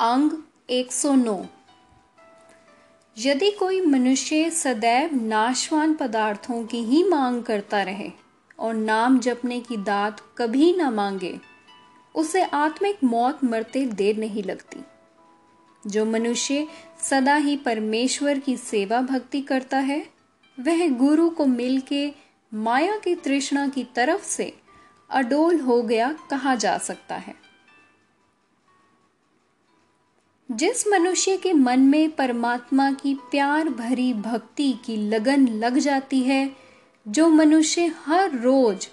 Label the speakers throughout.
Speaker 1: अंग 109 यदि कोई मनुष्य सदैव नाशवान पदार्थों की ही मांग करता रहे और नाम जपने की दात कभी न मांगे, उसे आत्मिक मौत मरते देर नहीं लगती। जो मनुष्य सदा ही परमेश्वर की सेवा भक्ति करता है, वह गुरु को मिलके माया की तृष्णा की तरफ़ से अडोल हो गया कहा जा सकता है। जिस मनुष्य के मन में परमात्मा की प्यार भरी भक्ति की लगन लग जाती है, जो मनुष्य हर रोज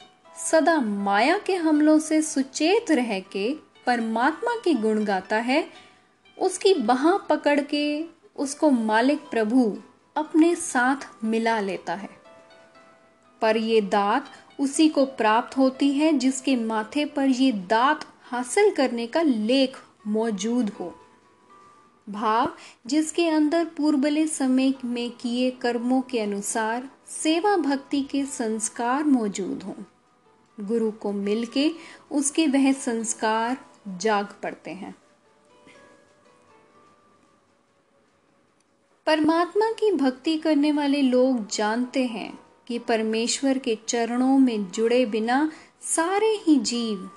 Speaker 1: सदा माया के हमलों से सुचेत रह के परमात्मा की गुण गाता है, उसकी बाह पकड़ के उसको मालिक प्रभु अपने साथ मिला लेता है। पर ये दात उसी को प्राप्त होती है जिसके माथे पर ये दात हासिल करने का लेख मौजूद हो। भाव जिसके अंदर पूर्वले समय में किए कर्मों के अनुसार सेवा भक्ति के संस्कार मौजूद हों। गुरु को मिलके उसके वह संस्कार जाग पड़ते हैं। परमात्मा की भक्ति करने वाले लोग जानते हैं कि परमेश्वर के चरणों में जुड़े बिना सारे ही जीव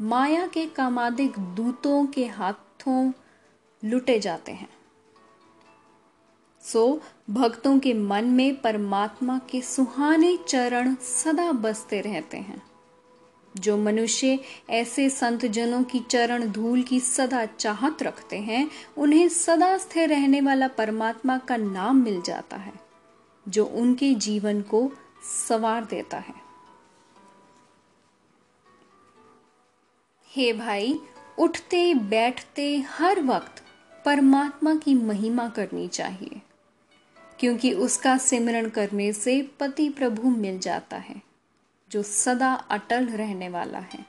Speaker 1: माया के कामादिक दूतों के हाथों लुटे जाते हैं। सो, भक्तों के मन में परमात्मा के सुहाने चरण सदा बसते रहते हैं। जो मनुष्य ऐसे संत जनों की चरण धूल की सदा चाहत रखते हैं, उन्हें सदा स्थिर रहने वाला परमात्मा का नाम मिल जाता है, जो उनके जीवन को सवार देता है। हे भाई, उठते बैठते हर वक्त परमात्मा की महिमा करनी चाहिए, क्योंकि उसका सिमरण करने से पति प्रभु मिल जाता है, जो सदा अटल रहने वाला है।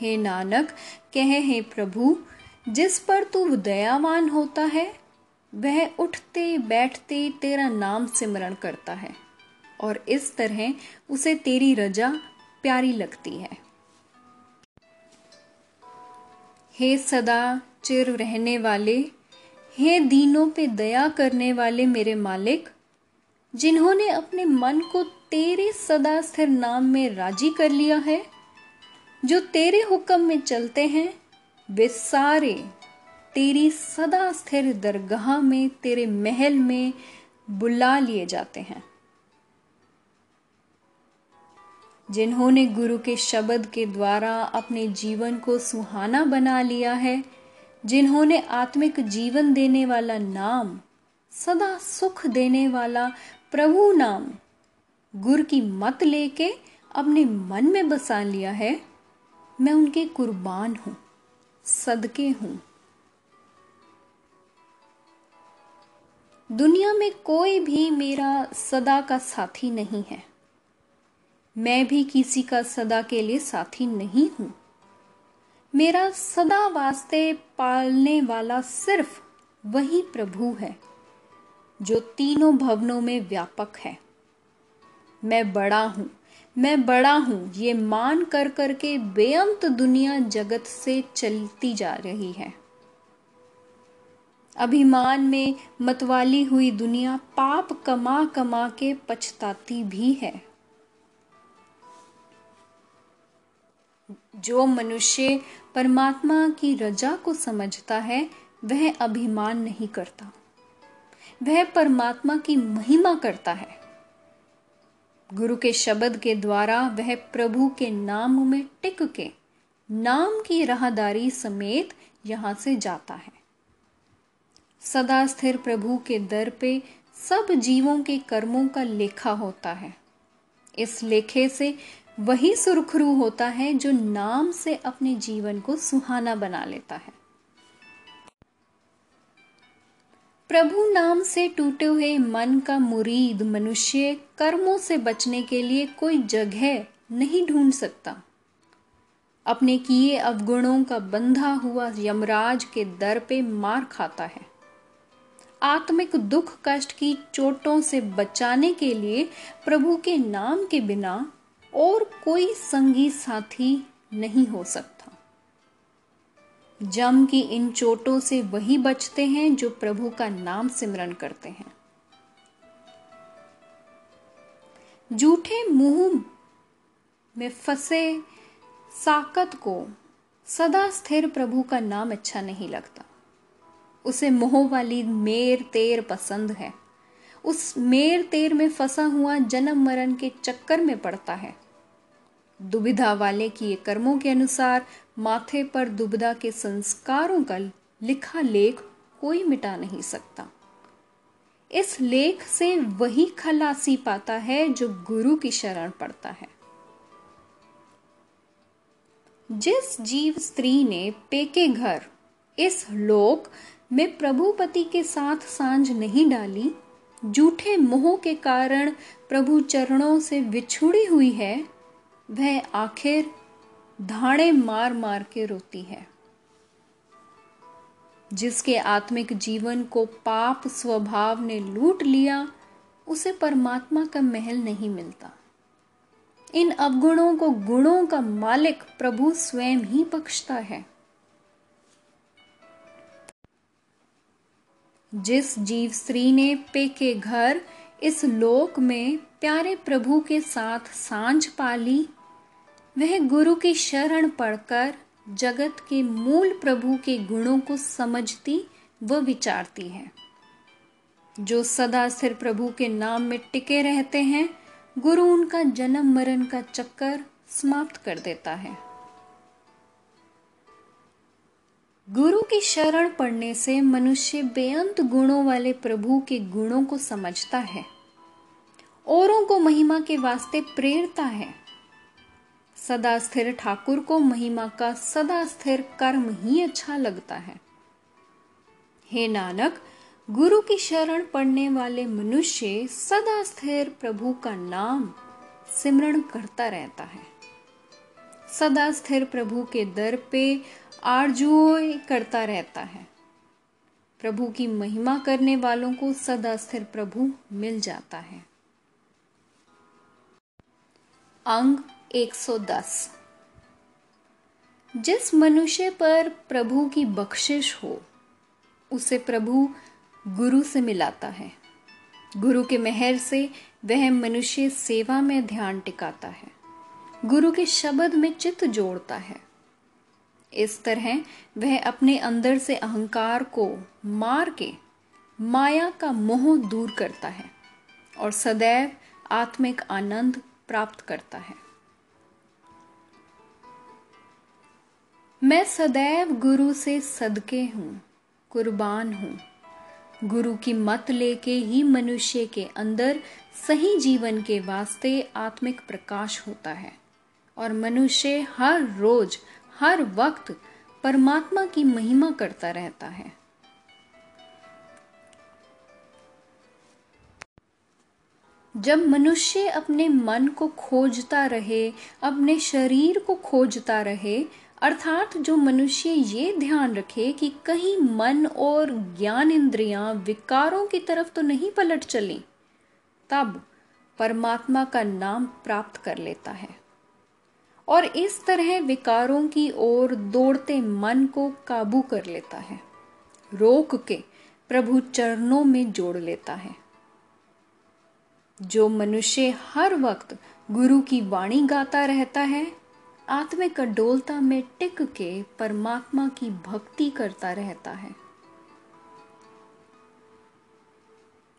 Speaker 1: हे नानक, कहे हे प्रभु, जिस पर तू दयावान होता है, वह उठते बैठते तेरा नाम सिमरण करता है, और इस तरह उसे तेरी रजा प्यारी लगती है। हे सदा चिर रहने वाले, हे दीनों पे दया करने वाले मेरे मालिक, जिन्होंने अपने मन को तेरे सदा स्थिर नाम में राज़ी कर लिया है, जो तेरे हुक्म में चलते हैं, वे सारे तेरी सदा स्थिर दरगाह में, तेरे महल में बुला लिए जाते हैं। जिन्होंने गुरु के शब्द के द्वारा अपने जीवन को सुहाना बना लिया है जिन्होंने आत्मिक जीवन देने वाला नाम, सदा सुख देने वाला प्रभु नाम, गुर की मत लेके अपने मन में बसा लिया है। मैं उनके कुर्बान हूँ, सदके हूँ। दुनिया में कोई भी मेरा सदा का साथी नहीं है। मैं भी किसी का सदा के लिए साथी नहीं हूँ। मेरा सदा वास्ते पालने वाला सिर्फ़ वही प्रभु है, जो तीनों भवनों में व्यापक है। मैं बड़ा हूँ, मैं बड़ा हूँ, ये मान कर करके बेअंत दुनिया जगत से चलती जा रही है। अभिमान में मतवाली हुई दुनिया पाप कमा कमा के पछताती भी है। जो मनुष्य परमात्मा की रजा को समझता है, वह अभिमान नहीं करता। वह परमात्मा की महिमा करता है। गुरु के शब्द के द्वारा वह प्रभु के नाम में टिक के नाम की राहदारी समेत यहाँ से जाता है। सदा स्थिर प्रभु के दर पे सब जीवों के कर्मों का लेखा होता है। इस लेखे से वही सुरखरू होता है जो नाम से अपने जीवन को सुहाना बना लेता है। प्रभु नाम से टूटे हुए मन का मुरीद मनुष्य कर्मों से बचने के लिए कोई जगह नहीं ढूंढ सकता। अपने किए अवगुणों का बंधा हुआ यमराज के दर पे मार खाता है। आत्मिक दुख कष्ट की चोटों से बचाने के लिए प्रभु के नाम के बिना और कोई संगी साथी नहीं हो सकता। जम की इन चोटों से वही बचते हैं जो प्रभु का नाम सिमरन करते हैं। जूठे मुँह में फंसे साकत को सदा स्थिर प्रभु का नाम अच्छा नहीं लगता। उसे मोह वाली मेर तेर पसंद है। उस मेर तेर में फंसा हुआ जन्म मरण के चक्कर में पड़ता है। दुविधा वाले किए कर्मों के अनुसार, माथे पर दुविधा के संस्कारों का लिखा लेख कोई मिटा नहीं सकता। इस लेख से वही खलासी पाता है जो गुरु की शरण पड़ता है। जिस जीव स्त्री ने पेके घर, इस लोक में प्रभुपति के साथ साँझ नहीं डाली, जूठे मोह के कारण प्रभु चरणों से विछुड़ी हुई है वह आखिर धाड़े मार मार के रोती है, जिसके आत्मिक जीवन को पाप स्वभाव ने लूट लिया, उसे परमात्मा का महल नहीं मिलता। इन अवगुणों को गुणों का मालिक प्रभु स्वयं ही बख्शता है। जिस जीव स्त्री ने पे के घर इस लोक में प्यारे प्रभु के साथ साँझ पाली वह गुरु की शरण पढ़कर जगत के मूल प्रभु के गुणों को समझती व विचारती है। जो सदा स्थिर प्रभु के नाम में टिके रहते हैं, गुरु उनका जन्म मरण का चक्कर समाप्त कर देता है। गुरु की शरण पढ़ने से मनुष्य बेअंत गुणों वाले प्रभु के गुणों को समझता है। औरों को महिमा के वास्ते प्रेरता है। सदा स्थिर ठाकुर को महिमा का सदा स्थिर कर्म ही अच्छा लगता है। हे नानक, गुरु की शरण पड़ने वाले मनुष्य सदा स्थिर प्रभु का नाम सिमरण करता रहता है। सदा स्थिर प्रभु के दर पे आरजुओ करता रहता है। प्रभु की महिमा करने वालों को सदा स्थिर प्रभु मिल जाता है। अंग 110 जिस मनुष्य पर प्रभु की बख्शिश हो, उसे प्रभु गुरु से मिलाता है। गुरु के मेहर से वह मनुष्य सेवा में ध्यान टिकाता है। गुरु के शब्द में चित्त जोड़ता है। इस तरह वह अपने अंदर से अहंकार को मार के माया का मोह दूर करता है और सदैव आत्मिक आनंद प्राप्त करता है। मैं सदैव गुरु से सदके हूँ, कुर्बान हूँ। गुरु की मत लेके ही मनुष्य के अंदर सही जीवन के वास्ते आत्मिक प्रकाश होता है। और मनुष्य हर रोज, हर वक्त परमात्मा की महिमा करता रहता है। जब मनुष्य अपने मन को खोजता रहे, अपने शरीर को खोजता रहे अर्थात जो मनुष्य ये ध्यान रखे कि कहीं मन और ज्ञान इंद्रियाँ विकारों की तरफ़ तो नहीं पलट चली, तब परमात्मा का नाम प्राप्त कर लेता है। और इस तरह विकारों की ओर दौड़ते मन को काबू कर लेता है, रोक के प्रभु चरणों में जोड़ लेता है। जो मनुष्य हर वक्त गुरु की वाणी गाता रहता है आत्मिक अडोलता में टिक के परमात्मा की भक्ति करता रहता है।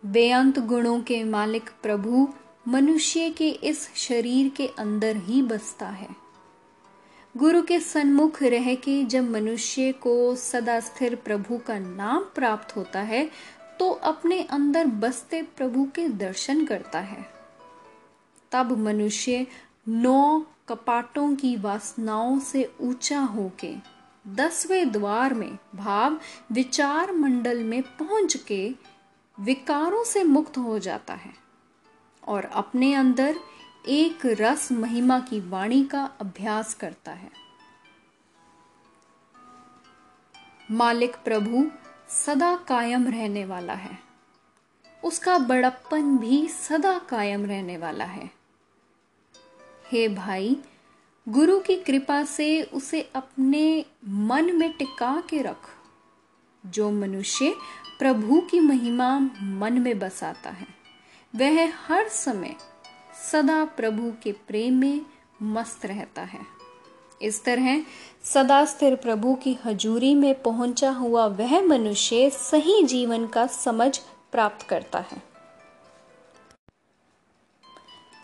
Speaker 1: बेअंत गुणों के मालिक प्रभु मनुष्य के इस शरीर के अंदर ही बसता है। गुरु के सन्मुख रह के जब मनुष्य को सदा स्थिर प्रभु का नाम प्राप्त होता है तो अपने अंदर बसते प्रभु के दर्शन करता है। तब मनुष्य नौ कपाटों की वासनाओं से ऊँचा होके दसवें द्वार में भाव विचार मंडल में पहुँच के विकारों से मुक्त हो जाता है और अपने अंदर एक रस महिमा की वाणी का अभ्यास करता है। मालिक प्रभु सदा कायम रहने वाला है। उसका बड़प्पन भी सदा कायम रहने वाला है। हे भाई, गुरु की कृपा से उसे अपने मन में टिका के रख। जो मनुष्य प्रभु की महिमा मन में बसाता है, वह हर समय सदा प्रभु के प्रेम में मस्त रहता है। इस तरह सदा स्थिर प्रभु की हजूरी में पहुँचा हुआ वह मनुष्य सही जीवन का समझ प्राप्त करता है।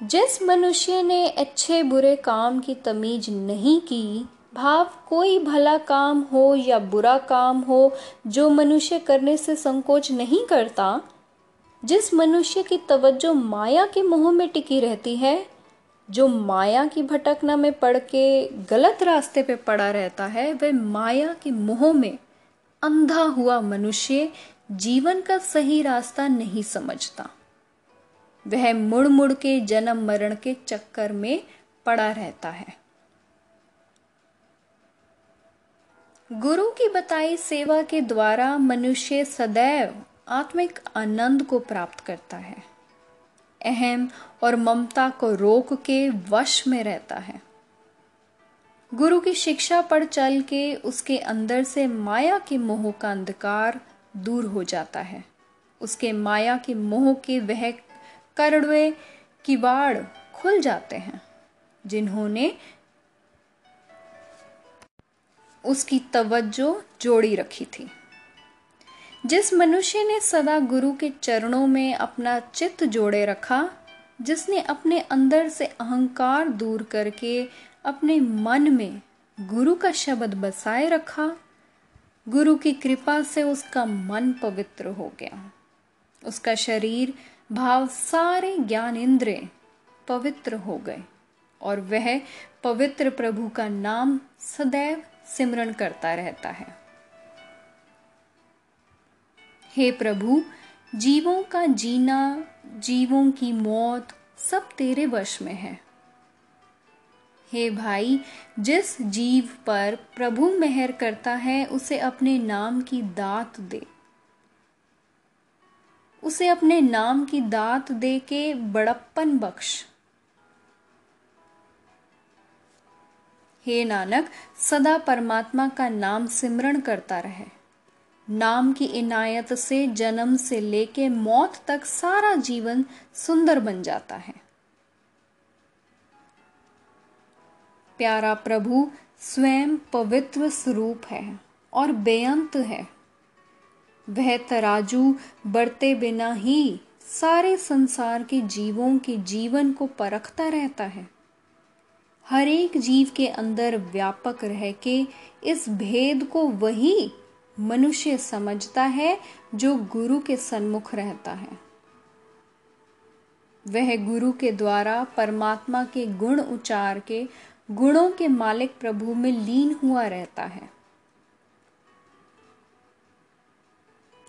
Speaker 1: जिस मनुष्य ने अच्छे बुरे काम की तमीज नहीं की, भाव कोई भला काम हो या बुरा काम हो, जो मनुष्य करने से संकोच नहीं करता, जिस मनुष्य की तवज्जो माया के मोह में टिकी रहती है, जो माया की भटकना में पड़ के गलत रास्ते पे पड़ा रहता है, वह माया के मोह में अंधा हुआ मनुष्य जीवन का सही रास्ता नहीं समझता। वह मुड़ मुड़ के जन्म मरण के चक्कर में पड़ा रहता है। गुरु की बताई सेवा के द्वारा मनुष्य सदैव आत्मिक आनंद को प्राप्त करता है। अहम और ममता को रोक के वश में रहता है। गुरु की शिक्षा पर चल के उसके अंदर से माया के मोह का अंधकार दूर हो जाता है। उसके माया के मोह के वह करड़वे किवाड़ खुल जाते हैं, जिन्होंने उसकी तवज्जो जोड़ी रखी थी। जिस मनुष्य ने सदा गुरु के चरणों में अपना चित्त जोड़े रखा, जिसने अपने अंदर से अहंकार दूर करके अपने मन में गुरु का शब्द बसाए रखा, गुरु की कृपा से उसका मन पवित्र हो गया। उसका शरीर भाव सारे ज्ञान इंद्र पवित्र हो गए और वह पवित्र प्रभु का नाम सदैव सिमरण करता रहता है। हे प्रभु, जीवों का जीना, जीवों की मौत सब तेरे वश में है। हे भाई, जिस जीव पर प्रभु मेहर करता है, उसे अपने नाम की दात दे। उसे अपने नाम की दात दे के बड़प्पन बख्श। हे नानक, सदा परमात्मा का नाम सिमरण करता रहे। नाम की इनायत से, जन्म से लेके मौत तक सारा जीवन सुंदर बन जाता है। प्यारा प्रभु, स्वयं पवित्र स्वरूप है और बेअंत है। वह तराजू बढ़ते बिना ही सारे संसार के जीवों के जीवन को परखता रहता है। हर एक जीव के अंदर व्यापक रह के इस भेद को वही मनुष्य समझता है जो गुरु के सन्मुख रहता है। वह गुरु के द्वारा परमात्मा के गुण उचार के गुणों के मालिक प्रभु में लीन हुआ रहता है।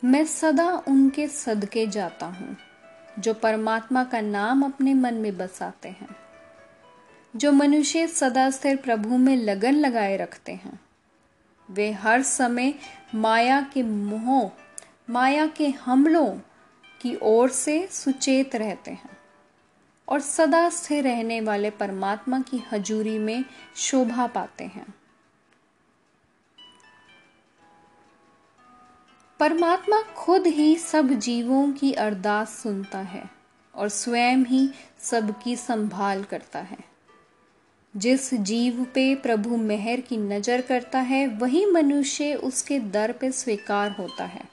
Speaker 1: मैं सदा उनके सदके जाता हूँ, जो परमात्मा का नाम अपने मन में बसाते हैं। जो मनुष्य सदा स्थिर प्रभु में लगन लगाए रखते हैं, वे हर समय माया के मोह, माया के हमलों की ओर से सुचेत रहते हैं और सदा स्थिर रहने वाले परमात्मा की हजूरी में शोभा पाते हैं। परमात्मा खुद ही सब जीवों की अरदास सुनता है और स्वयं ही सबकी संभाल करता है। जिस जीव पे प्रभु मेहर की नज़र करता है, वही मनुष्य उसके दर पे स्वीकार होता है।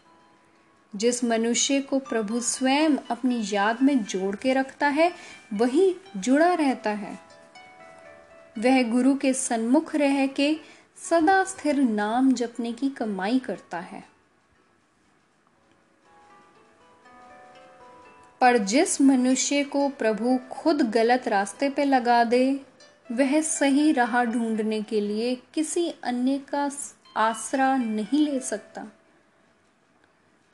Speaker 1: जिस मनुष्य को प्रभु स्वयं अपनी याद में जोड़ के रखता है, वही जुड़ा रहता है। वह गुरु के सन्मुख रह के सदा स्थिर नाम जपने की कमाई करता है। पर जिस मनुष्य को प्रभु खुद गलत रास्ते पे लगा दे, वह सही राह ढूँढने के लिए किसी अन्य का आसरा नहीं ले सकता।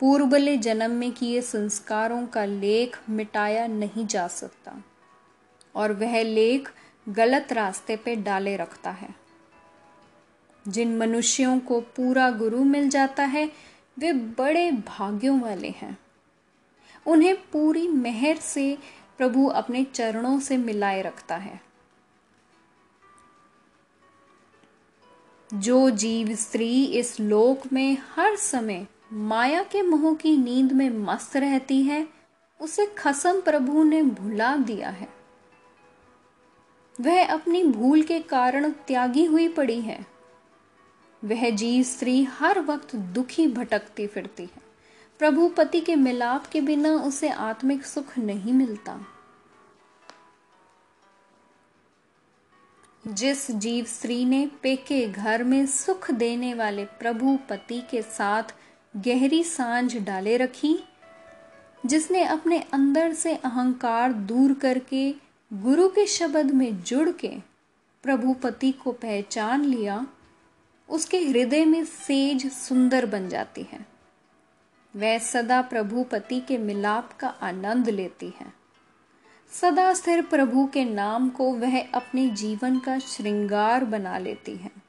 Speaker 1: पूर्वले जन्म में किए संस्कारों का लेख मिटाया नहीं जा सकता, और वह लेख गलत रास्ते पे डाले रखता है। जिन मनुष्यों को पूरा गुरु मिल जाता है, वे बड़े भाग्यों वाले हैं। उन्हें पूरी मेहर से प्रभु अपने चरणों से मिलाए रखता है। जो जीव स्त्री इस लोक में हर समय माया के मोह की नींद में मस्त रहती है, उसे खसम प्रभु ने भुला दिया है। वह अपनी भूल के कारण त्यागी हुई पड़ी है। वह जीव स्त्री हर वक्त दुखी भटकती फिरती है। प्रभु पति के मिलाप के बिना उसे आत्मिक सुख नहीं मिलता। जिस जीव स्त्री ने पेके घर में सुख देने वाले प्रभु पति के साथ गहरी साँझ डाले रखी, जिसने अपने अंदर से अहंकार दूर करके गुरु के शब्द में जुड़ के प्रभु पति को पहचान लिया, उसके हृदय में सेज सुंदर बन जाती है। वह सदा प्रभु पति के मिलाप का आनंद लेती है। सदा स्थिर प्रभु के नाम को वह अपने जीवन का श्रृंगार बना लेती है।